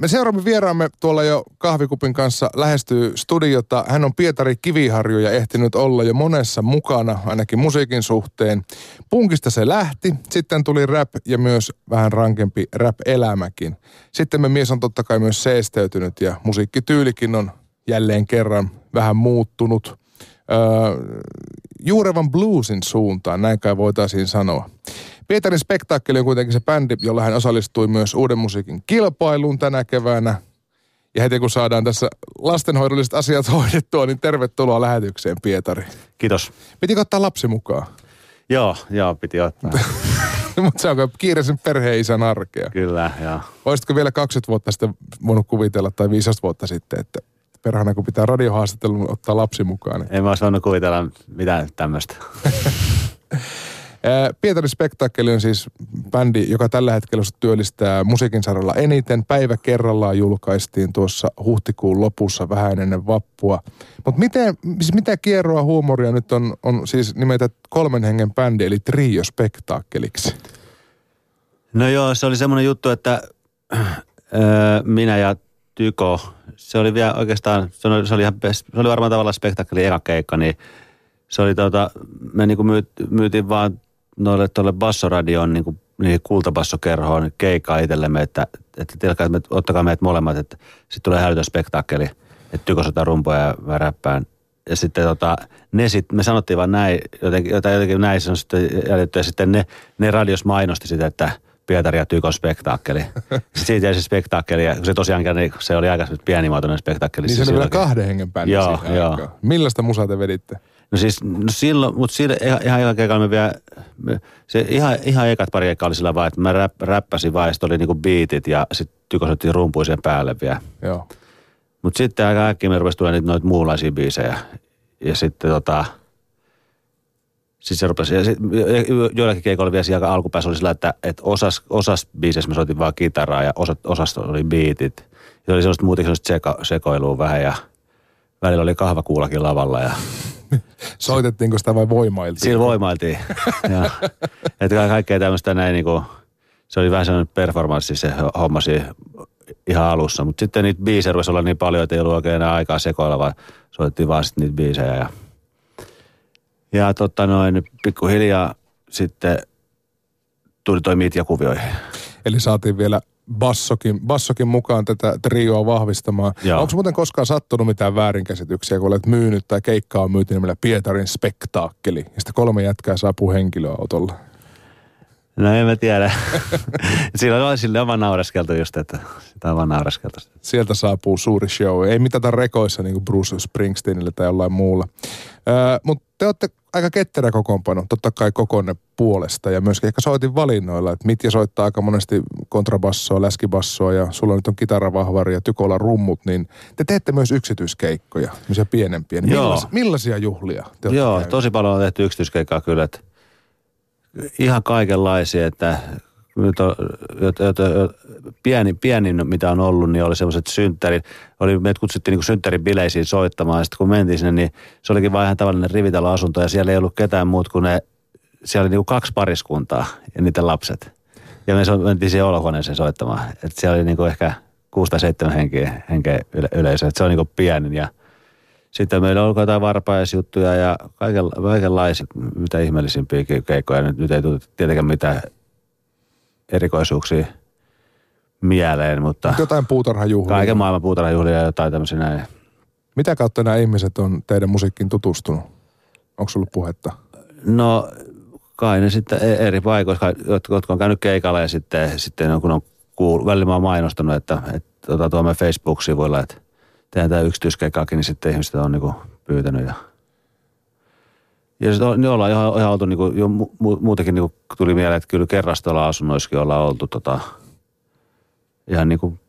me seuraamme vieraamme tuolla jo kahvikupin kanssa lähestyy studiota. Hän on Pietari Kiviharju ja ehtinyt olla jo monessa mukana, ainakin musiikin suhteen. Punkista se lähti, sitten tuli rap ja myös vähän rankempi rap-elämäkin. Sitten me mies on totta kai myös seesteytynyt ja musiikkityylikin on jälleen kerran vähän muuttunut. Öö, juurevan bluesin suuntaan, näin kai voitaisiin sanoa. Pietarin spektaakkeli on kuitenkin se bändi, jolla hän osallistui myös uuden musiikin kilpailuun tänä keväänä. Ja heti kun saadaan tässä lastenhoidolliset asiat hoidettua, niin tervetuloa lähetykseen Pietari. Kiitos. Piti ottaa lapsi mukaan? Joo, joo, piti ottaa. Mutta se on kiireisen perheen isän arkea. Kyllä, joo. Olisitko vielä 20 vuotta sitten voinut kuvitella, tai 15 vuotta sitten, että perhana kun pitää radiohaastattelun ottaa lapsi mukaan. Niin... En mä olisi voinut kuvitella mitään tämmöistä. Pietari Spektaakkeli on siis bändi, joka tällä hetkellä työllistää musiikin saralla eniten. Päivä kerrallaan julkaistiin tuossa huhtikuun lopussa vähän ennen vappua. Mutta miten, siis mitä kierroa huumoria nyt on, on siis nimetä kolmen hengen bändi, eli Trio Spektaakkeliksi? No joo, se oli semmoinen juttu, että minä ja Tyko, se oli vielä oikeastaan, se oli, se oli, ihan, se oli varmaan tavallaan spektaakkelin eka keikka, niin se oli tota, me niinku myytiin vaan noille tuolle bassoradioon niin kuin, niin kultabassokerhoon keikkaa itsellemme, että, että, että me, ottakaa meidät molemmat, että sitten tulee hälytön spektaakkeli, että tykosota rumpoja ja räppään. Ja sitten tota, ne sit, me sanottiin vaan näin, jotenkin, jotain jotenkin näin se on sitten jäljitty, ja sitten ne, ne radios mainosti sitä, että Pietari ja Tykon spektaakkeli. Siitä jäi se spektaakkeli, ja se tosiaankin niin se oli aika pienimuotoinen spektaakkeli. Niin se oli vielä kahden hengen bändi Joo, joo. Millaista musaa te veditte? No siis no silloin, mutta sillä, ihan, ihan eka keikalla me vielä, me, se ihan, ihan ekat pari keikkaa oli sillä vaan, että mä räp, räppäsin vaan ja sitten oli niinku beatit ja sitten tykosoittiin rumpuja sen päälle vielä. Joo. Mutta sitten aika äkkiä me rupesi tulemaan niitä noita muunlaisia biisejä. Ja sitten tota, sitten se rupesi, ja sit, joillakin keikoilla oli vielä siellä alkupäässä oli sillä, että, että osas, osas biiseissä mä soitin vaan kitaraa ja osas, osasta oli beatit. Ja oli sellaista muutenkin sellaista seko, sekoilua vähän ja välillä oli kahvakuulakin lavalla ja Soitettiinko sitä vai voimailtiin? Sillä voimailtiin. ja, että kaikkea tämmöistä näin niin kuin, se oli vähän sellainen performanssi se homma ihan alussa. Mutta sitten niitä biisejä rupesi olla niin paljon, että ei ollut oikein enää aikaa sekoilla, vaan soitettiin vaan sitten niitä biisejä. Ja, ja totta noin, pikkuhiljaa sitten tuli toi kuvioihin. Eli saatiin vielä bassokin, bassokin mukaan tätä trioa vahvistamaan. Onko muuten koskaan sattunut mitään väärinkäsityksiä, kun olet myynyt tai keikkaa on myyty nimellä Pietarin spektaakkeli, ja sitten kolme jätkää saapuu henkilöautolla? No en mä tiedä. Sillä on, sille on vaan naureskeltu just, että sitä on vaan. Sieltä saapuu suuri show. Ei mitata rekoissa niin kuin Bruce Springsteenille tai jollain muulla. Öö, Mutta te olette aika ketterä kokoonpano, totta kai kokonne puolesta ja myöskin ehkä soitin valinnoilla, että Mitja soittaa aika monesti kontrabassoa, läskibassoa ja sulla nyt on kitaravahvari ja tykolla rummut, niin te teette myös yksityiskeikkoja, missä pienempiä. Niin Joo. millaisia juhlia te Joo, tosi paljon on tehty yksityiskeikkaa kyllä, että ihan kaikenlaisia, että pieni, pienin, mitä on ollut, niin oli semmoiset synttärit. Oli, meidät kutsuttiin niin synttärin bileisiin soittamaan. Ja sitten kun mentiin sinne, niin se olikin vain ihan tavallinen rivitaloasunto. Ja siellä ei ollut ketään muut kuin ne, siellä oli niin kuin kaksi pariskuntaa ja niiden lapset. Ja me mentiin siihen olohuoneeseen soittamaan. että siellä oli niin kuin ehkä kuusi tai seitsemän henkeä, henkeä yle, yleisö. Että se on niin kuin pienin ja sitten meillä on jotain varpaisjuttuja ja kaikenlaisia, mitä ihmeellisimpiä keikkoja. Nyt, nyt ei tule tietenkään mitään erikoisuuksia mieleen, mutta... Jotain puutarhajuhlia. Kaiken maailman puutarhajuhlia ja jotain tämmöisiä näin. Mitä kautta nämä ihmiset on teidän musiikkiin tutustunut? Onko ollut puhetta? No kai ne sitten e- eri paikoissa, jotka on käynyt keikalla ja sitten, sitten kun on kuullut, välillä mä oon mainostanut, että, että tota, tuomme Facebook-sivuilla, että tehdään tämä yksityiskeikkakin, niin sitten ihmiset on niin pyytänyt ja ja sitten niin ollaan ihan, ihan oltu niin kuin, jo mu, muutenkin niin kuin tuli mieleen, että kyllä kerrastolla asunnoissakin ollaan oltu tota, ihan niin kuin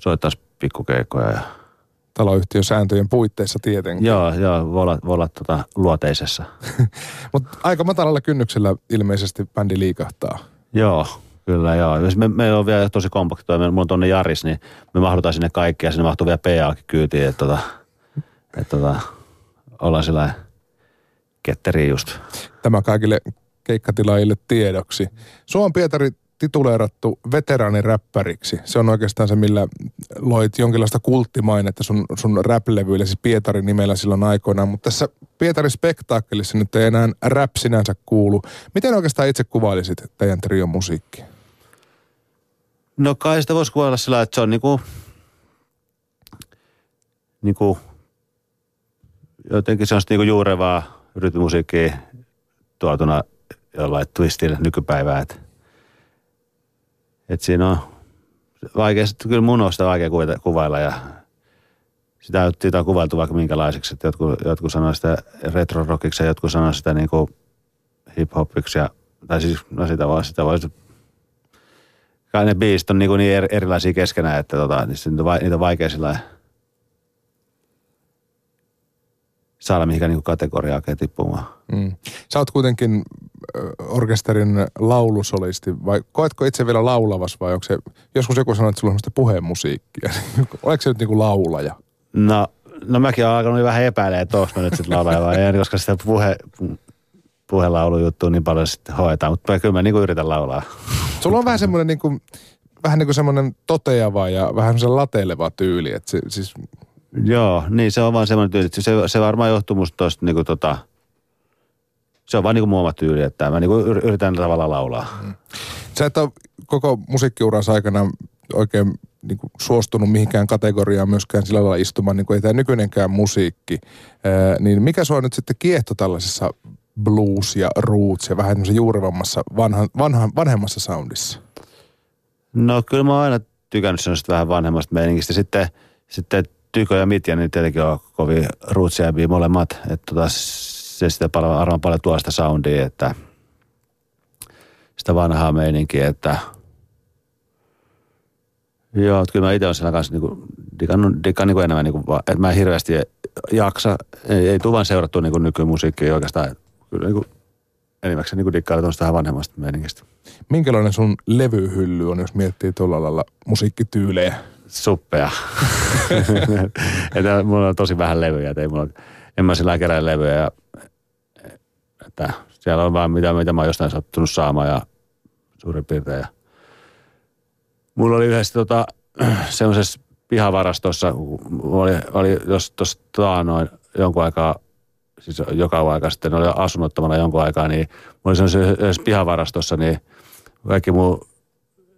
soittaisi pikkukeikkoja. Ja... Taloyhtiön sääntöjen puitteissa tietenkin. Joo, joo voi olla, voi olla tota, luoteisessa. Mutta aika matalalla kynnyksellä ilmeisesti bändi liikahtaa. Joo, kyllä joo. Me, me on vielä tosi kompaktoja. Mulla on tuonne Jaris, niin me mahdutaan sinne kaikki ja sinne mahtuu vielä PAkin kyytiin. Että tota, et tota, ollaan sellainen ketteri just. Tämä kaikille keikkatilaajille tiedoksi. Suomen Pietari tituleerattu veteraaniräppäriksi. Se on oikeastaan se, millä loit jonkinlaista kulttimainetta sun, sun rap-levyille, siis Pietarin nimellä silloin aikoinaan. Mutta tässä Pietarin spektaakkelissa nyt ei enää rap sinänsä kuulu. Miten oikeastaan itse kuvailisit teidän trion musiikkia? No kai sitä voisi kuvailla sillä, että se on niinku, niinku jotenkin se on niinku juurevaa rytmimusiikkia tuotuna jollain twistillä nykypäivää. Että et siinä on vaikea, kyllä mun on sitä vaikea kuvailla ja sitä, sitä on kuvailtu vaikka minkälaiseksi. Että jotkut, jotkut sanoo sitä retro-rockiksi ja jotkut sanoo sitä niinku hip-hopiksi. Ja, tai siis, no sitä voi, sitä voi kai ne biisit on niinku niin erilaisia keskenään, että tota, niitä on vaikea sillä saada mihinkään niinku kategoriaa oikein tippumaan. Mm. Sä oot kuitenkin orkesterin laulusolisti, vai koetko itse vielä laulavas vai onko se, joskus joku sanoi, että sulla on sellaista puhemusiikkia. Oletko se nyt niinku laulaja? No, no mäkin olen alkanut vähän epäilemään, että onko mä nyt sitten laulaja vai en, koska sitä puhe, puhelaulujuttua niin paljon sitten hoetaan, mutta kyllä mä niinku yritän laulaa. Sulla on vähän semmoinen niinku, vähän niin kuin semmoinen toteava ja vähän semmoinen lateleva tyyli, että se, siis Joo, niin se on vaan semmoinen tyyli. Se, se varmaan johtuu musta tosta niinku tota, se on vaan niinku muoma tyyli, että mä niinku yritän tavallaan laulaa. Mm. Sä et ole koko musiikkiuransa aikana oikein niin kuin suostunut mihinkään kategoriaan myöskään sillä lailla istumaan, niin kuin ei tämä nykyinenkään musiikki. Ää, niin mikä sua nyt sitten kiehto tällaisessa blues ja roots ja vähän juurevammassa, vanhan, vanhan, vanhemmassa soundissa? No kyllä mä oon aina tykännyt sellaista vähän vanhemmasta meiningistä. Sitten, sitten Tyko ja Mitja, niin tietenkin on kovin rootsia molemmat. Että tota, se sitten paljon, arvan paljon tuosta soundia, että sitä vanhaa meininkiä, että Joo, kyllä mä itse olen siellä kanssa niinku, digannut, digannut niinku enemmän, niinku, että mä en hirveästi jaksa, ei, ei tule vaan seurattua niinku nykymusiikkia oikeastaan. Kyllä niinku, enimmäkseen niinku dikkailen tuosta vanhemmasta meiningistä. Minkälainen sun levyhylly on, jos miettii tuolla lailla musiikkityylejä? Suppea. että mulla on tosi vähän levyjä, että ei mulla, en mä sillä kerää levyjä. Ja, että siellä on vaan mitä, mitä mä oon jostain sattunut saamaan ja suurin piirtein. Ja mulla oli yhdessä tota, semmoisessa pihavarastossa, oli, oli jos tuossa noin jonkun aikaa, siis joka aika sitten oli asunnottomana jonkun aikaa, niin mulla oli semmoisessa pihavarastossa, niin kaikki mun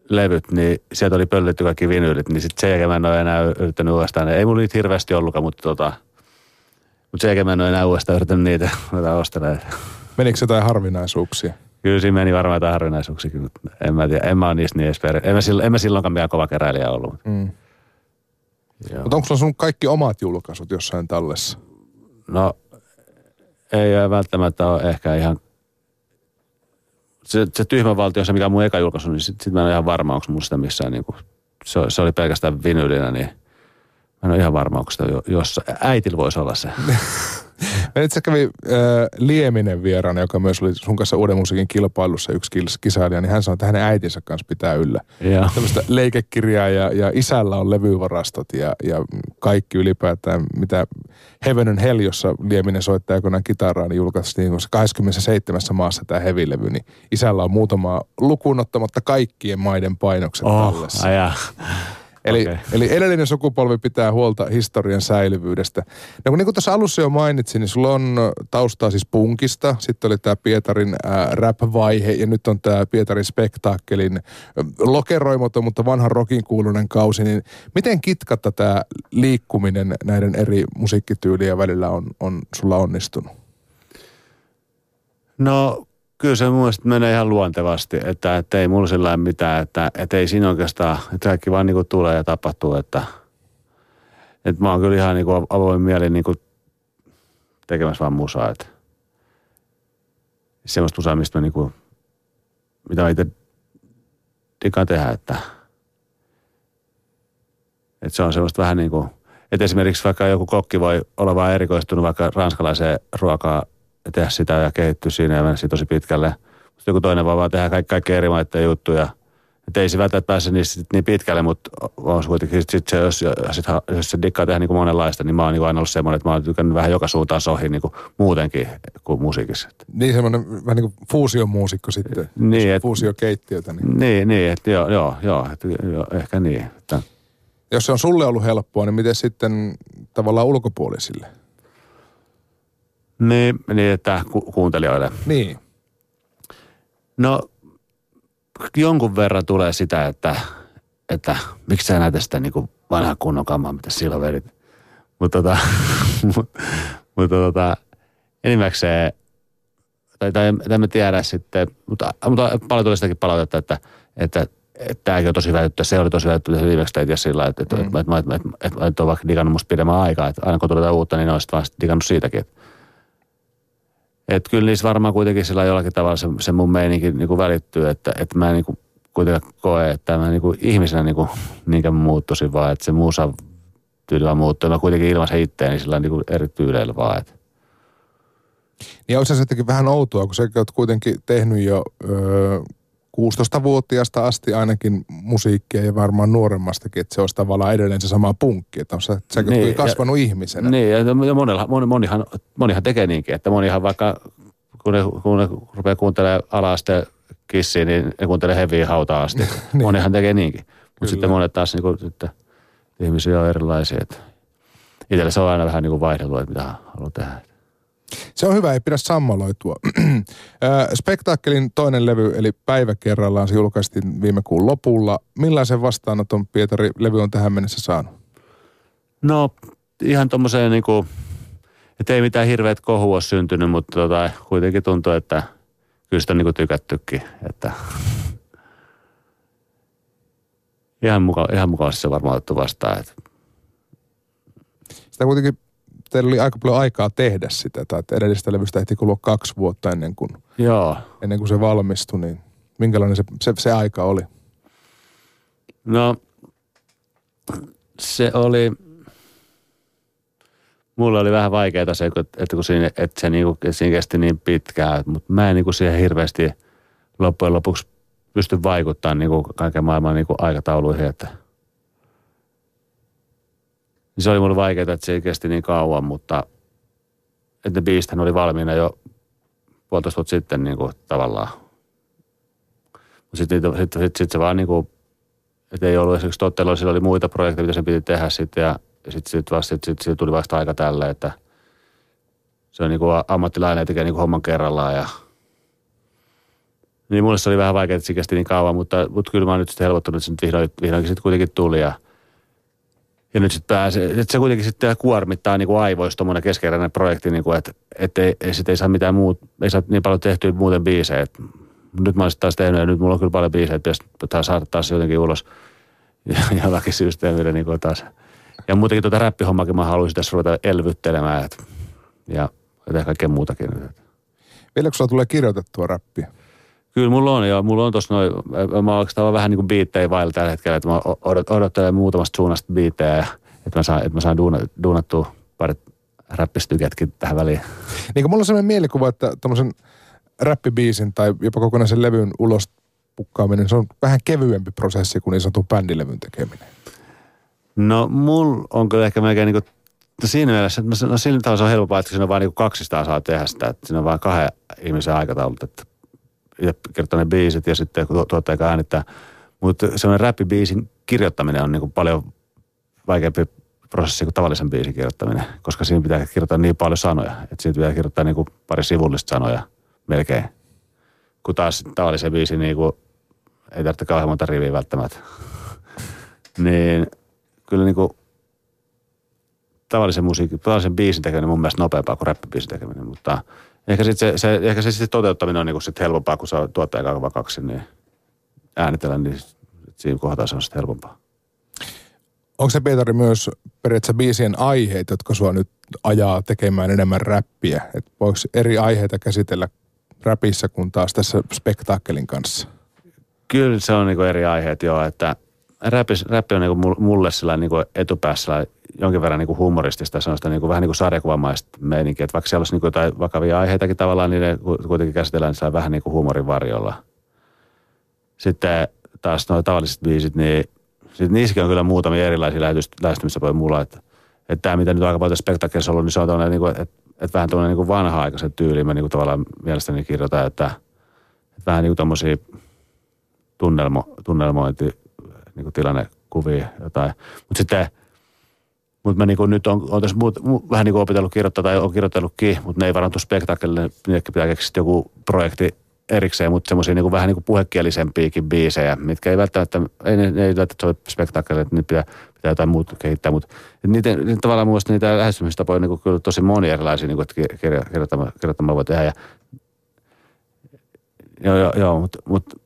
levyt, niin sieltä oli pöllytty kaikki vinyylit, niin sitten sen jälkeen mä en ole enää yrittänyt uudestaan. Ei mulla niitä hirveästi ollutkaan, mutta, tota, mutta sen jälkeen mä en ole enää uudestaan yrittänyt niitä ostelemaan. Menikö jotain harvinaisuuksia? Kyllä siinä meni varmaan jotain harvinaisuuksia, mutta en mä tiedä. En mä ole niistä niin edes en, mä silloin, en mä silloinkaan mikään kova keräilijä ollut. Mm. Mutta onko sun kaikki omat julkaisut jossain tallessa? No, ei välttämättä ole ehkä ihan se, se tyhmä valtio, se mikä on mun eka julkaisu, niin sitten sit mä en ole ihan varma, onko musta missään niin kuin, se, se, oli pelkästään vinyylinä, niin mä en ole ihan varma, onko sitä jos äitillä voisi olla se. Meillä itse kävi äh, Lieminen vieraana, joka myös oli sun kanssa Uuden musiikin kilpailussa yksi kisailija, niin hän sanoi, että hänen äitinsä kanssa pitää yllä. Ja. Tämmöistä leikekirjaa ja, ja isällä on levyvarastot ja, ja kaikki ylipäätään, mitä Heaven and Hell, jossa Lieminen soittaa aikoinaan kitaraa, niin julkaistiin niin 27 maassa tämä hevilevy, niin isällä on muutama lukuun ottamatta kaikkien maiden painokset oh, tallessa. Aja. Eli, okay. eli edellinen sukupolvi pitää huolta historian säilyvyydestä. No kun niin kuin tuossa alussa jo mainitsin, niin sulla on taustaa siis punkista, sitten oli tämä Pietarin äh, rap-vaihe ja nyt on tämä Pietarin spektaakkelin lokeroimaton, mutta vanhan rokin kuulunen kausi. Niin miten kitkatta tämä liikkuminen näiden eri musiikkityylien välillä on, on sulla onnistunut? No kyllä se mun mielestä menee ihan luontevasti, että, että ei mulla sillä mitään, että, että ei siinä oikeastaan, että kaikki vaan niin kuin tulee ja tapahtuu, että, että mä oon kyllä ihan niin kuin avoin mieli niin kuin tekemässä vaan musaa, että semmoista musaa, mistä mä niin kuin, mitä mä itse dikaan tehdä, että, että se on semmoista vähän niin kuin, että esimerkiksi vaikka joku kokki voi olla vaan erikoistunut vaikka ranskalaiseen ruokaa tehdä sitä ja kehittyä siinä ja mennä tosi pitkälle. Sitten joku toinen voi vaan tehdä kaikki, kaikki eri maiden juttuja Että ei se välttämättä pääse niin, niin pitkälle, mutta on kuitenkin, sit se, jos, sit, jos se dikkaa tehdä niin kuin monenlaista, niin mä oon niin aina ollut semmoinen, että mä oon tykännyt vähän joka suuntaan sohi niin kuin muutenkin kuin musiikissa. Niin semmoinen vähän niin kuin fuusiomuusikko sitten, niin, et, fuusiokeittiötä. Niin, niin, niin että joo, joo, joo, että, joo, ehkä niin. Että. Jos se on sulle ollut helppoa, niin miten sitten tavallaan ulkopuolisille? Niin, niin että ku, kuuntelijoille. Niin. No jonkun verran tulee sitä, että, että miksi sä näytä sitä niin kuin vanhaa kunnon kamaa, mitä silloin vedit. Mutta tota, mutta, mutta tota, enimmäkseen, tai, tai, tai en tiedä sitten, mutta, mutta paljon tulee sitäkin palautetta, että, että, että tämäkin on tosi hyvä juttu, se oli tosi hyvä juttu, viimeksi teit ja sillä, että, että, mm. että, että, että, että, että, että on vaikka digannut musta pidemmän aikaa, että aina kun tulee uutta, niin olisit vaan digannut siitäkin. Että, että kyllä niissä varmaan kuitenkin sillä jollakin tavalla se, se mun meininki niin kuin välittyy, että, että mä en niin kuin kuitenkaan koe, että mä niin kuin ihmisenä niin kuin, niinkään muuttuisin, vaan että se muusa tyyli vaan muuttuu. Mä kuitenkin ilmaisen itteeni sillä niin kuin eri tyyleillä vaan. Että. Niin olisi se jotenkin vähän outoa, kun sä oot kuitenkin tehnyt jo öö, 16-vuotiaasta asti ainakin musiikkia ja varmaan nuoremmastakin, että se olisi tavallaan edelleen se sama punkki, että on sä, sä niin, kasvanut ja, ihmisenä. Niin, ja monella, moni, monihan, monihan tekee niinkin, että monihan vaikka kun ne, kun ne rupeaa kuuntelemaan ala-asteen kissiin, niin ne kuuntelee heviä hautaa asti. niin. Monihan tekee niinkin. Mutta sitten monet taas niin kuin, että ihmisiä on erilaisia. Että itsellä se on aina vähän niin kuin vaihdellut, että mitä haluaa tehdä. Se on hyvä, ei pidä sammaloitua. Spektaakkelin toinen levy, eli Päivä kerrallaan, se julkaistiin viime kuun lopulla. Millaisen vastaanoton Pietari levy on tähän mennessä saanut? No ihan tuommoiseen niin kuin, että ei mitään hirveät kohua syntynyt, mutta tota, kuitenkin tuntuu, että kyllä sitä on niin kuin tykättykin. Että ihan, muka, ihan mukavasti se varmaan otettu vastaan. Että. Sitä kuitenkin teillä oli aika paljon aikaa tehdä sitä, tai että edellisestä levystä ehti kulua kaksi vuotta ennen kuin, Joo. ennen kuin se valmistui, niin minkälainen se, se, se aika oli? No, se oli, mulla oli vähän vaikeaa se, että kun siinä, että se niinku, että siinä kesti niin pitkään, mutta mä en niinku siihen hirveästi loppujen lopuksi pysty vaikuttamaan niinku kaiken maailman niinku aikatauluihin, että – niin se oli mulle vaikeaa, että se kesti niin kauan, mutta että ne biisthän oli valmiina jo puolitoista vuotta sitten niin kuin, tavallaan. Sitten sit, sit, sit, se vaan niin kuin, että ei ollut esimerkiksi totteella, sillä oli muita projekteja, mitä se piti tehdä sitten ja sitten sit vasta sit, sit, sit tuli vasta aika tälle, että se on niin kuin ammattilainen ja tekee niin kuin homman kerrallaan ja niin mulle se oli vähän vaikeaa, että se kesti niin kauan, mutta, mutta kyllä mä oon nyt sitten helpottunut, että se nyt vihdoin, vihdoinkin sitten kuitenkin tuli ja ja nyt sitten pääsee, että se kuitenkin sitten kuormittaa niin kuin aivoista tuommoinen keskeräinen projekti, niin kuin, että, että ei, ei, ei saa mitään muut, ei saa niin paljon tehtyä muuten biisejä. Nyt mä olisin taas tehnyt ja nyt mulla on kyllä paljon biisejä, että pitäisi saada taas jotenkin ulos jollakin systeemillä niin kuin taas. Ja muutenkin tuota räppihommakin mä haluaisin tässä ruveta elvyttelemään et, ja tehdä kaikkea muutakin. Vieläkö sulla tulee kirjoitettua räppiä? Kyllä mulla on joo. Mulla on tossa noin, mä oikeastaan vähän niin kuin biittejä vailla tällä hetkellä, että mä odottelen muutamasta suunnasta biittejä, että mä saan, että mä saan duuna, duunattua parit räppistykätkin tähän väliin. Niin kuin mulla on sellainen mielikuva, että tuommoisen räppibiisin tai jopa kokonaisen levyn ulos pukkaaminen, se on vähän kevyempi prosessi kuin niin sanotun bändilevyn tekeminen. No mulla on kyllä ehkä melkein niin kuin, no siinä mielessä, että no, no sillä tavalla se on helpompaa, että siinä on vain niin kaksistaan saa tehdä sitä, että siinä on vain kahden ihmisen aikataulut, että kirjoittaa ne biisit ja sitten tuottaja äänittää. Mutta semmoinen räppibiisin kirjoittaminen on niin kuin paljon vaikeampi prosessi kuin tavallisen biisin kirjoittaminen, koska siinä pitää kirjoittaa niin paljon sanoja, että siinä pitää kirjoittaa niin kuin pari sivullista sanoja melkein. Kun taas tavallisen biisin niin kuin, ei tarvitse kauhean monta riviä välttämättä. niin kyllä niin kuin tavallisen musiikin, tavallisen biisin tekeminen mun mielestä nopeampaa kuin räppibiisin tekeminen, mutta – Ehkä, sit se, se, ehkä se sit toteuttaminen on niinku sit helpompaa, kun on tuottaja kaksi, niin äänitellä, niin siinä kohtaa se on sitten helpompaa. Onko se Pietari myös periaatteessa biisien aiheet, jotka sua nyt ajaa tekemään enemmän räppiä? Että voiko eri aiheita käsitellä räpissä kuin taas tässä spektaakkelin kanssa? Kyllä se on niinku eri aiheet joo, että räppi, räppi on niinku mulle sillä niinku etupäässä jonkin verran niin kuin humoristista, sellaista niin kuin, vähän niin kuin sarjakuvamaista meininkiä. Että vaikka siellä olisi niin kuin jotain vakavia aiheitakin tavallaan, niin ne kuitenkin käsitellään niin vähän niin kuin huumorin varjolla. Sitten taas nuo tavalliset biisit, niin sit niissäkin on kyllä muutamia erilaisia lähestymistapoja mulla, että, että tämä mitä nyt aika paljon spektakelissa ollut, niin se on tämmöinen, niin kuin, että, että vähän tämmöinen niin vanha-aikaisen tyyli, mä niin kuin tavallaan mielestäni kirjoitan, että, että vähän niin kuin tämmöisiä tunnelmo, tunnelmointi, niin kuin tilannekuvia jotain. Mutta sitten mutta mä niinku nyt on, on tässä muut, mu, vähän niinku opitellut kirjoittaa tai on kirjoitellutkin, mutta ne ei varantu spektakelille. Niillekin pitää keksiä joku projekti erikseen, mutta semmoisia niinku vähän niinku puhekielisempiäkin biisejä, mitkä ei välttämättä, ei, ne, ne ei välttämättä ole spektakelille, että niitä pitää, pitää jotain muuta kehittää, mutta niitä, niitä, tavallaan mun niitä lähestymistapoja on niinku kyllä tosi moni erilaisia, niinku, että kirjoittamaan, kirjoittamaan voi tehdä. Ja, joo, joo, joo mutta mut,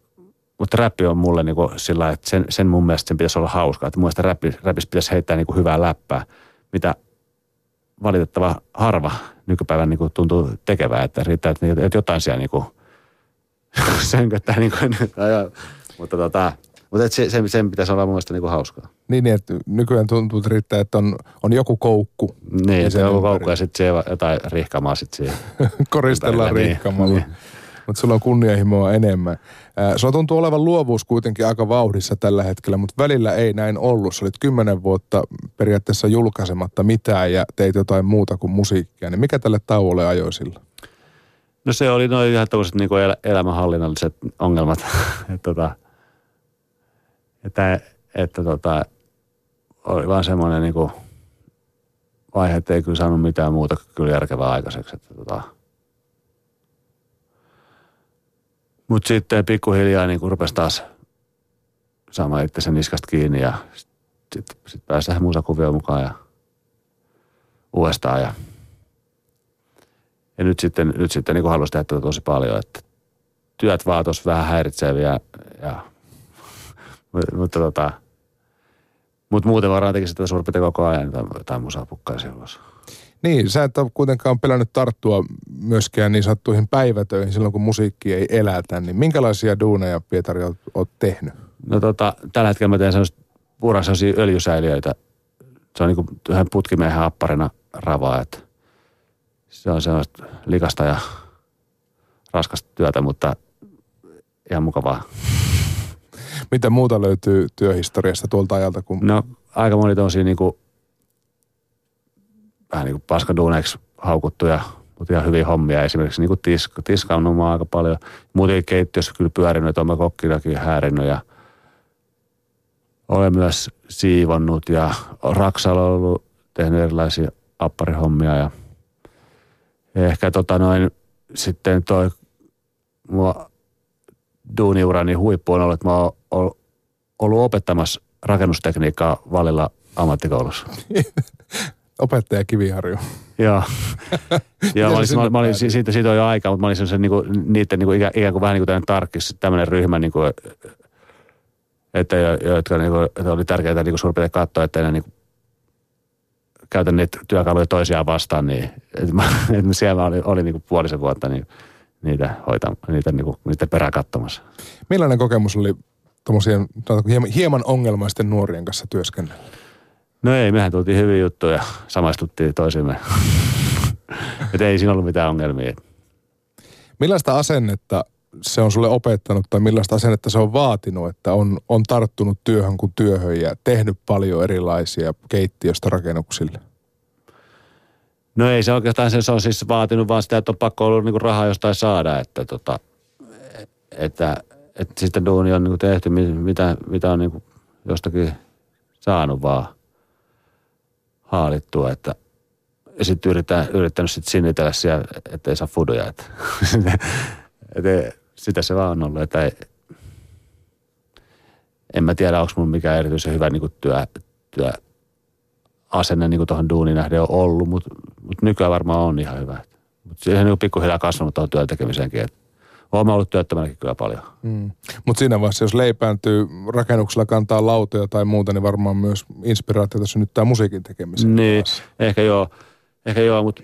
mutta räppi on mulle niinku sillä että sen, sen mun mielestä sen pitäisi olla hauskaa. Että mun mielestä räppi, räpissä pitäisi heittää niinku hyvää läppää, mitä valitettava harva nykypäivän niinku tuntuu tekevää. Että riittää, että, että jotain siellä niinku sönköttää. Niinku, mutta tota, mutta et se, sen, sen pitäisi olla mun mielestä niinku hauskaa. Niin, niin, että nykyään tuntuu, että riittää, että on, on joku koukku. Niin, että on joku koukku ja sitten jotain rihkamaa sitten siihen. Koristellaan niin, rihkamalla. Niin mutta sulla on kunnianhimoa enemmän. Sulla tuntuu olevan luovuus kuitenkin aika vauhdissa tällä hetkellä, mutta välillä ei näin ollut. Sä olit kymmenen vuotta periaatteessa julkaisematta mitään ja teit jotain muuta kuin musiikkia. Niin mikä tälle tauolle ajoi sillä? No se oli noin ihan tämmöiset niin el- elämänhallinnalliset ongelmat. että, tota, että, että tota, oli vaan semmoinen niin vaihe, että ei kyllä saanut mitään muuta kyllä järkevää aikaiseksi. Että, tota, Mutta sitten pikkuhiljaa niin rupesi taas saamaan itse niskasta kiinni ja sitten sit pääsi tähän musakuvioon mukaan ja uudestaan. Ja, ja nyt sitten, nyt sitten niin haluaisin tehdä tätä tosi paljon, että työt vaan tuossa vähän häiritseviä ja, mutta tota, mutta muuten varmaan tekisi sitä suurin koko ajan tai, tai musaa pukkaisi ulos. Niin, sä et ole kuitenkaan pelännyt tarttua myöskään niin sattuihin päivätöihin silloin, kun musiikki ei elätä. Niin minkälaisia duuneja, Pietari, oot, oot tehnyt? No tota, tällä hetkellä mä teen sellaista puran sellaisia öljysäiliöitä. Se on niin kuin yhden putkimiehen apparina ravaa, että se on sellaista likasta ja raskasta työtä, mutta ihan mukavaa. Mitä muuta löytyy työhistoriasta tuolta ajalta? Kun... No aika moni tosi niin kuin vähän niin kuin paskaduuneiksi haukuttuja, mutta ihan hyviä hommia. Esimerkiksi niin kuin tisk, tiskannut aika paljon. Muutenkin keittiössä kyllä pyörinyt, olen kokkinakin häärinyt ja olen myös siivonnut ja Raksalla ollut tehnyt erilaisia apparihommia ja ehkä tota noin sitten toi mua duuniurani huippu on ollut, että mä oon ollut opettamassa rakennustekniikkaa Valilla ammattikoulussa. Opettaja Kiviharju. Joo. Joo, mä olin, mä, mä olin, siitä, siitä on jo aikaa, mutta mä olin sen niinku, niiden niinku, ikään, ikään kuin vähän niin kuin tarkkis, tämmöinen ryhmä, niinku, että, jotka niinku, että oli tärkeää niinku suurin katsoa, että ne niinku, käytän niitä työkaluja toisiaan vastaan, niin että mä, että siellä oli, oli niinku puolisen vuotta niin, niitä, hoitam, niitä, niinku, niitä perään katsomassa. Millainen kokemus oli tuommoisien hieman, hieman ongelmaisten nuorien kanssa työskennellä? No ei, mehän tultiin hyviä juttuja, samaistuttiin toisimme. Että ei siinä ollut mitään ongelmia. Millaista asennetta se on sulle opettanut tai millaista asennetta se on vaatinut, että on, on tarttunut työhön kuin työhön ja tehnyt paljon erilaisia keittiöstä rakennuksille? No ei se oikeastaan, se, se on siis vaatinut vaan sitä, että on pakko ollut niinku rahaa jostain saada, että, tota, että, että sitten duuni on niinku tehty, mitä, mitä on niinku jostakin saanut vaan haalittua, että ja sitten yrittänyt, yrittänyt sitten sinnitellä siellä, ettei saa fuduja. Että, että sitä se vaan on ollut, että ei, en mä tiedä, onko mun mikään erityisen hyvä niin työ, työ asenne niin tuohon duuniin nähden on ollut, mutta mut nykyään varmaan on ihan hyvä. Mutta siihen niin pikkuhiljaa kasvanut tuohon työn tekemiseenkin, että olen ollut työttömänäkin kyllä paljon. Mm. Mutta siinä vaiheessa, jos leipääntyy rakennuksella kantaa lautoja tai muuta, niin varmaan myös inspiraatiota synnyttää musiikin tekemiseen. Niin, taas. ehkä joo. Ehkä joo, mutta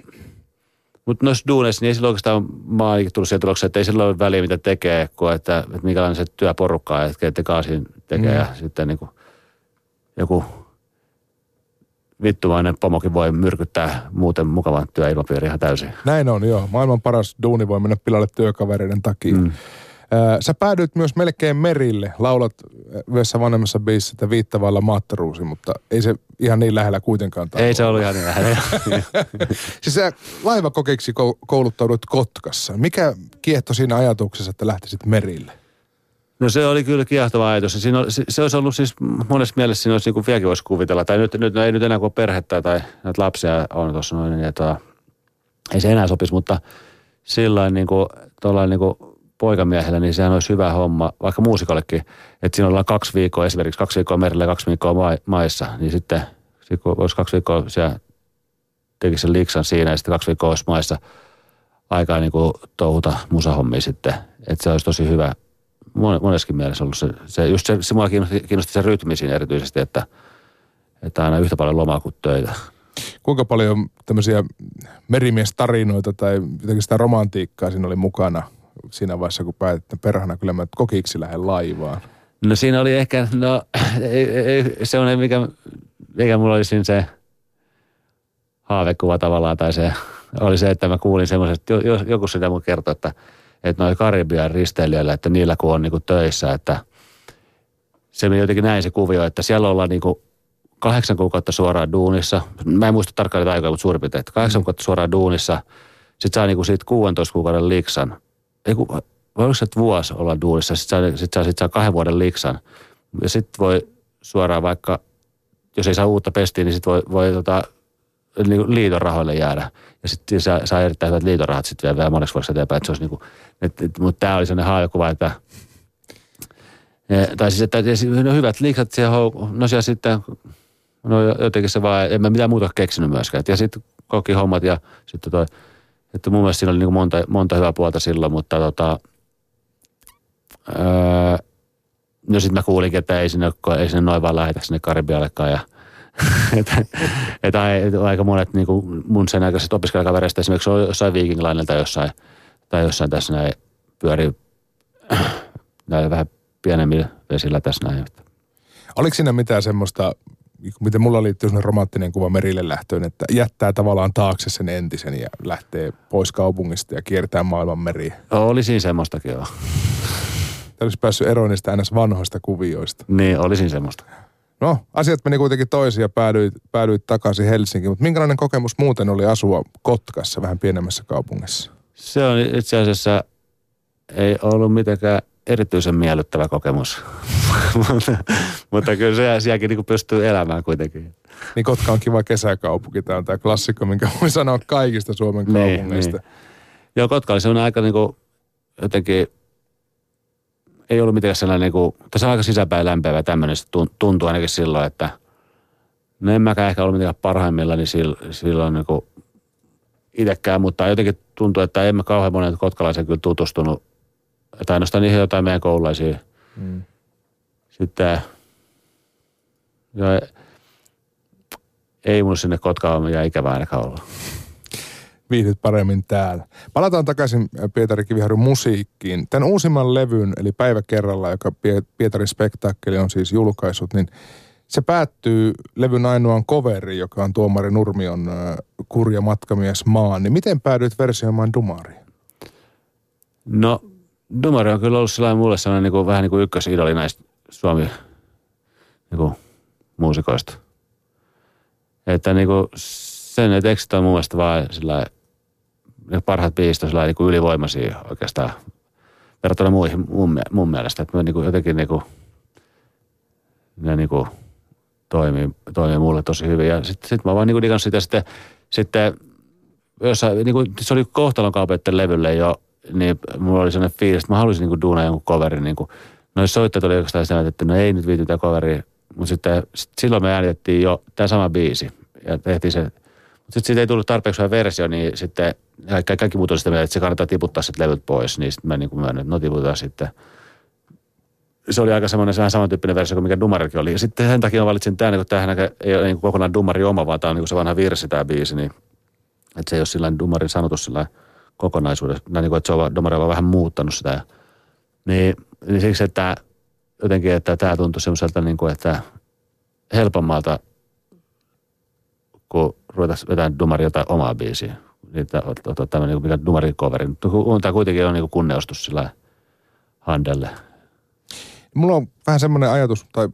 mut noissa duuneissa, niin ei silloin oikeastaan mä oon tullut siihen tulokseen, että ei silloin ole väliä, mitä tekee, kun että, että minkälainen se työporukka on, että kaasin tekee mm. ja sitten niin kuin joku vittumainen pomokin voi myrkyttää muuten mukavan työilmapiiri ihan täysin. Näin on, joo. Maailman paras duuni voi mennä pilalle työkavereiden takia. Mm. Sä päädyit myös melkein merille. Laulat yhdessä vanhemmassa biisissä, että viittavalla maattaruusi, mutta ei se ihan niin lähellä kuitenkaan. Ei se ollut ihan niin lähellä. siis sä laivakokiksi kouluttaudut Kotkassa. Mikä kiehto siinä ajatuksessa, että lähtisit merille? No se oli kyllä kiehtova ajatus. Siinä oli, se, se olisi ollut siis monessa mielessä siinä olisi niin kuin vieläkin voisi kuvitella. Tai nyt, nyt ei nyt enää kuin perhettä tai näitä lapsia on tuossa noin, niin että ei se enää sopisi, mutta sillä niin kuin, niin kuin poikamiehellä, niin sehän olisi hyvä homma, vaikka muusikollekin, että siinä ollaan kaksi viikkoa, esimerkiksi kaksi viikkoa merellä kaksi viikkoa maissa, niin sitten, kun olisi kaksi viikkoa siellä tekisi sen liksan siinä ja sitten kaksi viikkoa olisi maissa aikaa niin kuin touhuta musahommia sitten, että se olisi tosi hyvä moneskin mielessä ollut se, se just se, se mua kiinnosti, kiinnosti se rytmi siinä erityisesti, että, että aina yhtä paljon lomaa kuin töitä. Kuinka paljon tämmöisiä merimiestarinoita tai jotenkin sitä romantiikkaa siinä oli mukana siinä vaiheessa, kun päätit, että perhana kyllä mä kokiksi lähden laivaan? No siinä oli ehkä, no ei, ei, se on mikä, mikä mulla oli siinä se haavekuva tavallaan, tai se oli se, että mä kuulin semmoisesta, joku sitä mun kertoi, että että noin Karibian risteilijöillä, että niillä kun on niin kuin töissä, että se meni jotenkin näin se kuvio, että siellä ollaan niin kuin kahdeksan kuukautta suoraan duunissa. Mä en muista tarkkaan aikaa, mutta suurin piirtein, että kahdeksan mm. kuukautta suoraan duunissa. Sitten saa niin kuin siitä 16 kuukauden liksan. Ei kun, vai oliko se, että vuosi olla duunissa, sitten saa, sit saa, sit saa kahden vuoden liksan. Ja sitten voi suoraan vaikka, jos ei saa uutta pestiä, niin sitten voi, voi tota, niin liiton rahoille jäädä. Ja sitten saa, saa erittäin hyvät liitorahat sitten vielä moneksi vuodeksi eteenpäin. Että se olisi niin kuin, et, et, mutta tämä oli sellainen haavakuva, että ja, tai siis, että no hyvät liiksat siellä, no siellä sitten, no jotenkin se vaan, en mä mitään muuta keksinyt myöskään. Ja sitten koki hommat ja sitten toi, että mun mielestä siinä oli niin kuin monta, monta hyvää puolta silloin, mutta tota, öö, no sitten mä kuulinkin, että ei sinne, ei sinne noin vaan lähetä sinne Karibiallekaan ja – että, että aika monet niin kuin mun sen aikaiset opiskelijakavereista esimerkiksi on jossain Viking tai jossain, tai jossain tässä näin pyörii näin vähän pienemmillä vesillä tässä näin. Oliko siinä mitään semmoista, miten mulla liittyy sellainen romanttinen kuva merille lähtöön, että jättää tavallaan taakse sen entisen ja lähtee pois kaupungista ja kiertää maailman meriä? Oli siinä semmoistakin joo. olisi päässyt eroon niistä vanhoista kuvioista. Niin, olisin semmoista. No, asiat meni kuitenkin toisin ja päädyit, päädyit takaisin Helsinkiin. Mutta minkälainen kokemus muuten oli asua Kotkassa, vähän pienemmässä kaupungissa? Se on itse asiassa, ei ollut mitenkään erityisen miellyttävä kokemus. mutta, mutta kyllä se sielläkin niin pystyy elämään kuitenkin. Niin Kotka on kiva kesäkaupunki. Tämä on tämä klassikko, minkä voi sanoa kaikista Suomen niin, kaupungeista. Niin. Joo, Kotka oli sellainen aika niin kuin, jotenkin ei ollut mitenkään sellainen, kuin, tässä on aika sisäpäin lämpevä tämmöinen, se tuntuu ainakin silloin, että no en mäkään ehkä ollut mitenkään parhaimmilla, niin silloin niin kuin itsekään, mutta jotenkin tuntuu, että emme kauhean monen kotkalaisen kyllä tutustunut, että ainoastaan niihin jotain meidän koululaisia. Mm. Sitten jo, ei mun sinne Kotkaan ja ikävää ainakaan olla viihdyt paremmin täällä. Palataan takaisin äh, Pietari Kiviharjun musiikkiin. Tämän uusimman levyn, eli Päivä kerralla, joka Pietarin spektaakkeli on siis julkaissut, niin se päättyy levyn ainoan coveri, joka on Tuomari Nurmion äh, Kurja matkamies maan. Niin miten päädyit versioimaan Dumari? No, Dumari on kyllä ollut sellainen mulle sellainen niin kuin, vähän niin kuin ykkösidoli näistä Suomi niin kuin, muusikoista. Että niin kuin, sen ne tekstit on mun mielestä vaan sillä ne parhaat biisit on niin kuin ylivoimaisia oikeastaan verrattuna muihin mun, mun mielestä. Että niin kuin jotenkin niin kuin, ne niin kuin toimii, toimii mulle tosi hyvin. Ja sitten sit mä vaan niin kuin sitä sitten, sitten jossain, niin kuin, se oli kohtalon kaupeiden levylle jo, niin mulla oli sellainen fiilis, että mä haluaisin niin kuin duunaa jonkun coverin. Niin kuin, noin soittajat oli oikeastaan sitä, että no ei nyt viity tämä coveri. Mutta sitten sit silloin me äänitettiin jo tämä sama biisi ja tehtiin se mutta sitten siitä ei tullut tarpeeksi hyvä versio, niin sitten kaikki, kaikki muut on sitä mieltä, että se kannattaa tiputtaa sitten levyt pois. Niin sitten mä niin kuin myönnän, no tiputaan sitten. Se oli aika semmoinen vähän samantyyppinen versio kuin mikä Dumarikin oli. Ja sitten sen takia mä valitsin tämän, kun tämähän ei ole niin kokonaan Dumari oma, vaan tämä on niin se vanha virsi tämä biisi. Niin, että se ei ole sillä Dumarin sanotus sillä kokonaisuudessa. Niin kuin, että se on Dumari on vähän muuttanut sitä. Niin, niin siksi, että jotenkin, että tämä tuntui semmoiselta, niin kuin, että helpommalta – kun ruvetaan vetämään Dumari jotain omaa biisiä. Niitä ottaa tämmöinen mikä Dumari coveri. Tämä kuitenkin on niin kunneostus sillä handelle. Mulla on vähän semmoinen ajatus tai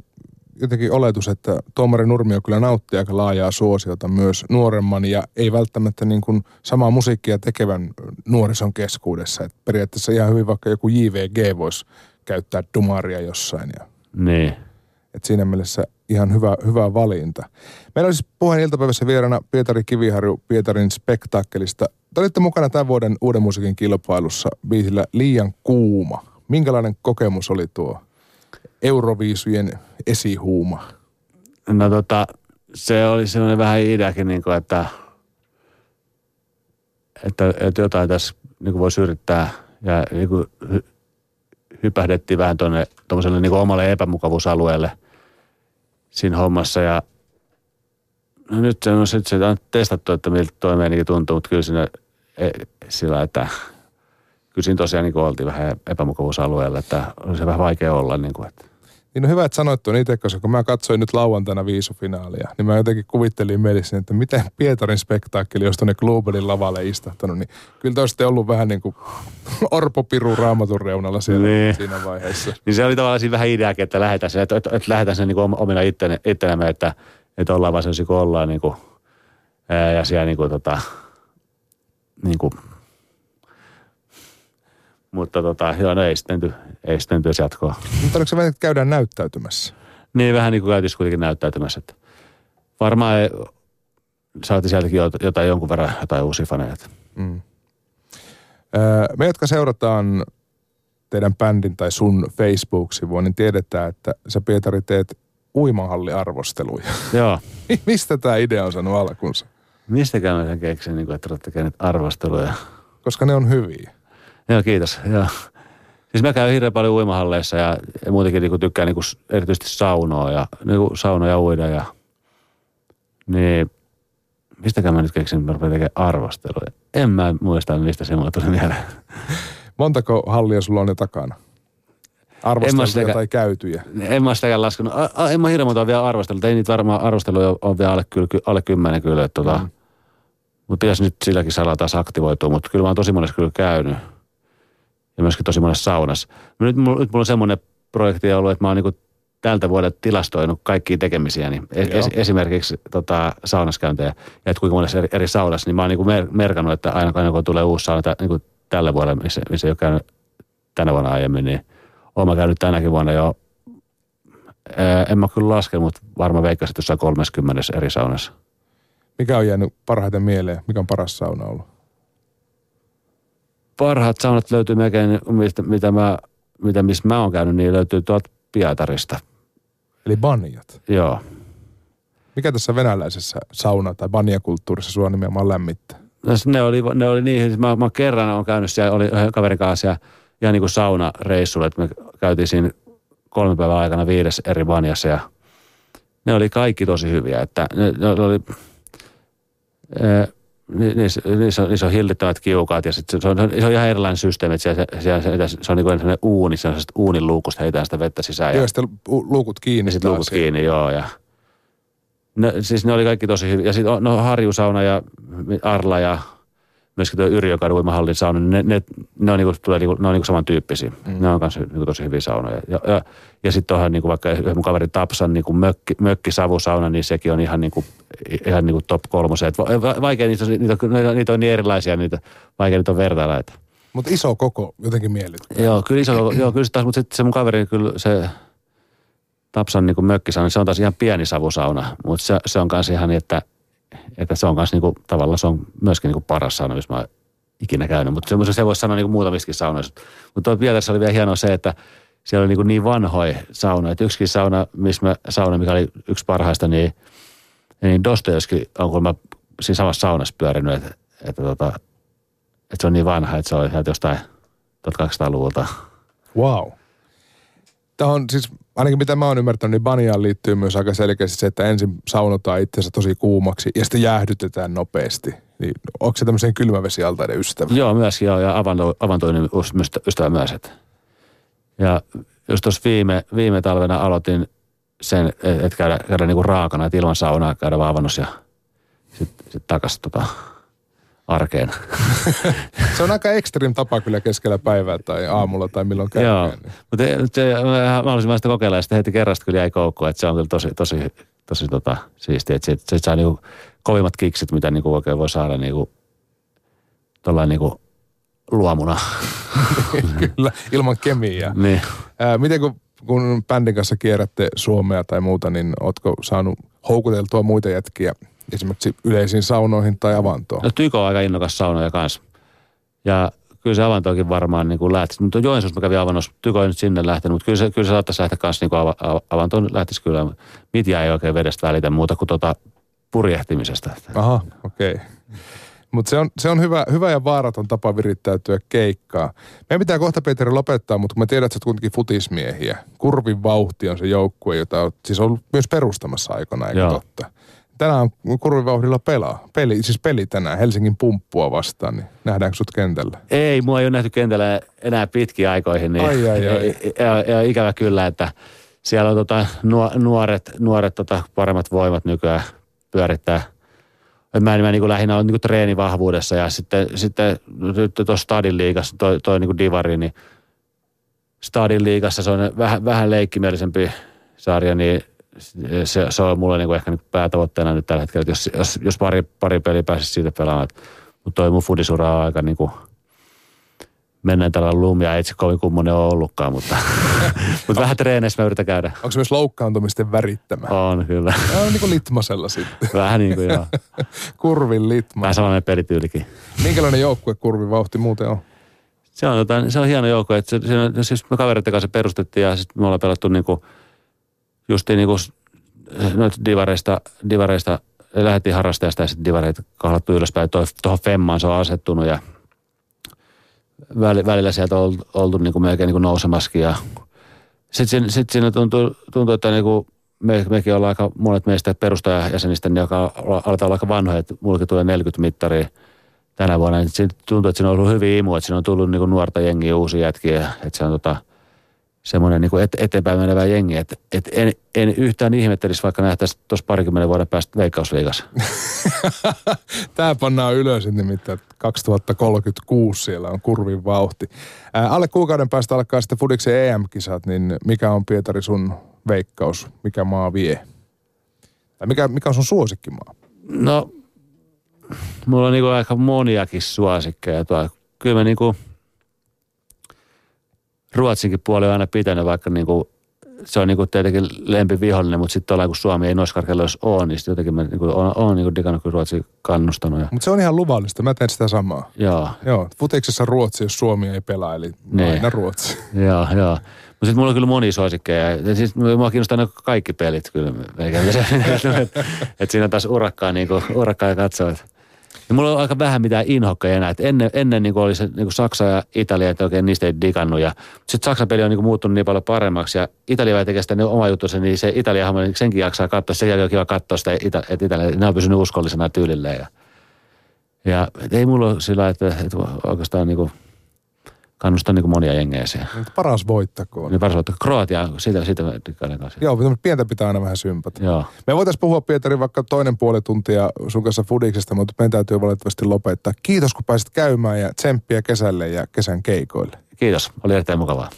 jotenkin oletus, että Tuomari Nurmio kyllä nauttii aika laajaa suosiota myös nuoremman ja ei välttämättä niin kuin samaa musiikkia tekevän nuorison keskuudessa. Et periaatteessa ihan hyvin vaikka joku JVG voisi käyttää dumaria jossain. Ja, Niin. Et siinä mielessä ihan hyvä, hyvä valinta. Meillä olisi puheen iltapäivässä vieraana Pietari Kiviharju Pietarin spektaakkelista. Te olitte mukana tämän vuoden uuden musiikin kilpailussa biisillä Liian kuuma. Minkälainen kokemus oli tuo Euroviisujen esihuuma? No tota, se oli semmoinen vähän ideakin, niin kuin, että, että, että jotain tässä niin kuin voisi yrittää. Ja niin kuin hypähdettiin vähän tuonne tuommoiselle niin omalle epämukavuusalueelle siinä hommassa. Ja no nyt se on, sit se on testattu, että miltä toi meininki tuntuu, mutta kyllä siinä e, sillä, että kyllä siinä tosiaan niin oltiin vähän epämukavuusalueella, että oli se vähän vaikea olla. Niin kuin, että Niin on hyvä, että sanoit tuon itse, koska kun mä katsoin nyt lauantaina viisufinaalia, niin mä jotenkin kuvittelin mielessäni, että miten Pietarin spektaakkeli olisi tuonne Globelin lavalle istahtanut, niin kyllä te olisitte ollut vähän niin kuin Orpo Piru raamatun reunalla siellä Niin. siinä vaiheessa. Niin se oli tavallaan siinä vähän ideakin, että lähdetään sen, että, että, että lähdetään sen niin kuin omina ittene, ittenämme, että, että ollaan vaan sellaisia kuin ollaan niin kuin, ja siellä niin kuin, tota, niin kuin, mutta tota, joo, no ei sitten, ty- ei sitten työs jatkoa. Mutta oliko se vähän, että käydään näyttäytymässä? Niin vähän niin kuin käytis kuitenkin näyttäytymässä, että varmaan ei, saatiin sieltäkin jot- jotain jonkun verran jotain uusia faneja. Mm. Me, jotka seurataan teidän bändin tai sun Facebook-sivua, niin tiedetään, että sä Pietari teet uimahalliarvosteluja. Joo, Mistä tämä idea on saanut alkunsa? mistäkään mä sen keksin, niin kuin, että olette arvosteluja. Koska ne on hyviä. Joo, kiitos. Joo. Siis mä käyn hirveän paljon uimahalleissa ja, ja muutenkin niin tykkään niin erityisesti saunoa ja niin saunoja uida ja niin mistäkään mä nyt keksin, että mä rupean tekemään arvosteluja. En mä muista, mistä se mulle tuli mieleen. Montako hallia sulla on jo takana? Arvosteltuja sitäkään- tai käytyjä? En mä sitäkään laskenut. A, a, en mä hirveän monta vielä arvostellut. Ei niitä varmaan arvosteluja ole vielä alle, kyllä, ky- alle kymmenen kyllä. Että, tota, Mm. Mutta pitäisi nyt silläkin saralla taas aktivoitua. Mutta kyllä mä oon tosi monessa kyllä käynyt. Ja myöskin tosi monessa saunassa. Nyt, mulla- nyt mulla on semmoinen projekti ollut, että mä oon niinku tältä vuodelta tilastoinut kaikkia tekemisiä. Niin es, Joo. esimerkiksi tota, saunaskäyntejä ja että kuinka monessa eri, eri saunassa, niin mä oon niinku mer, merkannut, että aina, aina kun tulee uusi sauna tä, niinku tälle vuodelle, missä, missä ei ole käynyt tänä vuonna aiemmin, niin oon mä käynyt tänäkin vuonna jo Ää, en mä kyllä laske, mutta varmaan veikkasin, että jossain 30 eri saunassa. Mikä on jäänyt parhaiten mieleen? Mikä on paras sauna ollut? Parhaat saunat löytyy melkein, mistä, mitä mä, mitä missä mä oon käynyt, niin löytyy tuolta Pietarista. Eli banjat. Joo. Mikä tässä venäläisessä sauna- tai banjakulttuurissa sua nimenomaan lämmittää? No, Ne oli, ne oli niin, mä, mä kerran on käynyt siellä, oli kaverin kanssa ja ihan niin kuin saunareissulla, että me käytiin siinä kolmen päivän aikana viides eri banjassa ja ne oli kaikki tosi hyviä, että ne, ne oli, ni- niissä, niissä, on, niissä on hillittävät kiukaat ja sit se, on, se on ihan erilainen systeemi, että siellä, siellä, siellä, se on niin kuin sellainen uuni, se on sellaista uunin luukusta heitään sitä vettä sisään. Joo, Ja, sitten lu- luukut kiinni. ja sitten luukut kiinni, joo. Ja, no, siis ne oli kaikki tosi hyviä. Ja sitten no, Harjusauna ja Arla ja myöskin tuo Yrjönkadun uimahallin sauna, niin ne, ne, ne on, niinku, tulee, niinku, ne on niinku samantyyppisiä. Mm. Ne on kanssa niinku, tosi hyviä saunoja. Ja, ja, ja sitten onhan niinku, vaikka yhden mun kaverin Tapsan niinku, mökki, mökkisavusauna, niin sekin on ihan, niinku, ihan niinku top kolmosen. Vaikea, niitä, on- niitä, on- niitä on niin erilaisia, niitä, vaikea niitä on vertailla. Että. Mutta iso koko jotenkin miellyttää. Joo, kyllä iso, joo, kyllä se taas, mutta sitten se mun kaveri, kyllä se Tapsan niin mökkisauna, niin se on taas ihan pieni savusauna, mutta se, se on kanssa ihan niin, että, että se on kanssa niin kuin, tavallaan se on myöskin niin kuin paras sauna, missä mä oon ikinä käynyt, mutta se, se voisi sanoa niin kuin muutamistakin saunoista. Mutta Pietarissa oli vielä hienoa se, että siellä oli niin, kuin niin vanhoja saunoja, että yksikin sauna, missä mä, sauna, mikä oli yksi parhaista, niin, niin Dostojevski on kuulemma siinä samassa saunassa pyörinyt, että, että, tota, että se on niin vanha, että se oli jostain 1200-luvulta. Wow. Tämä on siis, ainakin mitä mä oon ymmärtänyt, niin banjaan liittyy myös aika selkeästi se, että ensin saunotaan itsensä tosi kuumaksi ja sitten jäähdytetään nopeasti. Niin onko se tämmöisen kylmävesialtaiden ystävä? Joo, myöskin joo, ja avanto, avantoinen ystä- ystävä myös. Että. Ja just tuossa viime, viime talvena aloitin sen, että käydä, käydä niinku raakana, että ilman saunaa käydä vaan avannossa ja sitten sit takaisin tota, arkeen. se on aika ekstreem tapa kyllä keskellä päivää tai aamulla tai milloin käy. Joo, mutta mä olisin sitä kokeilla ja sitten heti kerrasta kyllä jäi koukkuun, että se on kyllä tosi, tosi, tosi tota, siistiä, että se, se saa niinku kovimmat kiksit, mitä niinku oikein voi saada niinku, niinku luomuna. kyllä, ilman kemiaa. Niin. Ää, miten kun, kun bändin kanssa kierrätte Suomea tai muuta, niin ootko saanut houkuteltua muita jätkiä esimerkiksi yleisiin saunoihin tai avantoon? No Tyko on aika innokas saunoja kanssa. Ja kyllä se avantoakin varmaan niin kuin lähtisi. Mutta Joensuussa mä kävin avannossa, Tyko ei nyt sinne lähtenyt, mutta kyllä se, kyllä se saattaisi lähteä kanssa niin kuin avantoon lähtisi kyllä. Mitja ei oikein vedestä välitä muuta kuin tuota purjehtimisesta. Aha, okei. Okay. Mutta se on, se on hyvä, hyvä ja vaaraton tapa virittäytyä keikkaa. Meidän pitää kohta Peter lopettaa, mutta kun mä tiedän, että sä oot kuitenkin futismiehiä. Kurvin vauhti on se joukkue, jota oot siis ollut myös perustamassa aikana, eikö Joo. totta? Tänään kurvin vauhdilla pelaa. Peli, siis peli tänään Helsingin pumppua vastaan, niin nähdäänkö sut kentällä? Ei, mua ei ole nähty kentällä enää pitkiä aikoihin. Niin ai, ai, ai. Ja, ja, ikävä kyllä, että siellä on tota, nuoret, nuoret tota, paremmat voimat nykyään pyörittää. Mä, mä niin kuin lähinnä on niin treenivahvuudessa ja sitten, sitten nyt tuossa Stadin liigassa, toi, toi niin kuin divari, niin Stadin liigassa se on vähän, vähän leikkimielisempi sarja, niin se, se on mulle niinku ehkä niinku päätavoitteena nyt tällä hetkellä, että jos, jos, jos pari, pari peliä pääsisi siitä pelaamaan. Mutta toi mun fudisura on aika niinku mennään tällä lumia, ei se kovin kummonen ole ollutkaan, mutta, mutta vähän treeneissä mä yritän käydä. Onko se myös loukkaantumisten värittämä? On, kyllä. on niin kuin litmasella sitten. Vähän niin kuin joo. Kurvin litma. Vähän samanlainen pelityylikin. Minkälainen joukkue kurvin vauhti muuten on? Se on, jotain, se on hieno joukkue. Se, se, siis me kavereiden kanssa perustettiin ja sitten me ollaan pelattu niin kuin – justiin niin kuin noita divareista, divareista lähdettiin harrastajasta ja sitten divareita kahlattu ylöspäin. Tuohon Femmaan se on asettunut ja välillä sieltä on oltu, niin kuin melkein niin kuin nousemaskin. Ja sitten sit siinä tuntuu, tuntuu että niin kuin me, mekin ollaan aika, monet meistä perustajajäsenistä, niin joka aletaan olla aika vanhoja, että mullekin tulee 40 mittaria tänä vuonna. Niin tuntuu, että siinä on ollut hyvin imu, että siinä on tullut niin kuin nuorta jengiä, uusia jätkiä, että se on tota, semmoinen niin et, eteenpäin menevä jengi. Että et en, en, yhtään ihmettelisi, vaikka nähtäisiin tuossa parikymmentä vuoden päästä veikkausliigassa. Tämä pannaan ylös, nimittäin 2036 siellä on kurvin vauhti. Ää, alle kuukauden päästä alkaa sitten Fudiksen EM-kisat, niin mikä on Pietari sun veikkaus? Mikä maa vie? Tai mikä, mikä on sun suosikkimaa? No, mulla on niinku aika moniakin suosikkeja. Kyllä mä niinku – Ruotsinkin puoli on aina pitänyt, vaikka niin kuin, se on niin kuin tietenkin lempivihollinen, mutta sitten ollaan, kun Suomi ei noiskarkella jos on, niin sitten jotenkin mä niin kuin, on, on niin kuin digannut, kun Ruotsi kannustanut. Mutta se on ihan luvallista, mä teen sitä samaa. Joo. Joo, futiksessa Ruotsi, jos Suomi ei pelaa, eli niin. aina Ruotsi. joo, joo. Mutta sitten mulla on kyllä moni suosikkeja. Ja siis mua kiinnostaa ne kaikki pelit kyllä. että et siinä on taas urakkaa, niin kuin, urakkaa katsoa. Että ja mulla on aika vähän mitään inhokkeja enää. Et ennen, ennen niin oli se niin Saksa ja Italia, että oikein niistä ei digannut. Sitten Saksan peli on niin muuttunut niin paljon paremmaksi. Ja Italia tekee sitä niin oma juttu, niin se Italia niin senkin jaksaa katsoa. Sekin on kiva katsoa sitä, että Italia, ne on pysynyt uskollisena tyylilleen. Ja, ja ei mulla ole sillä, että, että oikeastaan niin kuin, kannustan niin monia jengejä siihen. Paras voittakoon. Niin paras voittakoon. Kroatia, siitä, siitä tykkään kanssa. Joo, mutta pientä pitää aina vähän sympata. Joo. Me voitaisiin puhua, Pietari, vaikka toinen puoli tuntia sun kanssa Fudiksesta, mutta meidän täytyy valitettavasti lopettaa. Kiitos, kun pääsit käymään ja tsemppiä kesälle ja kesän keikoille. Kiitos, oli erittäin mukavaa.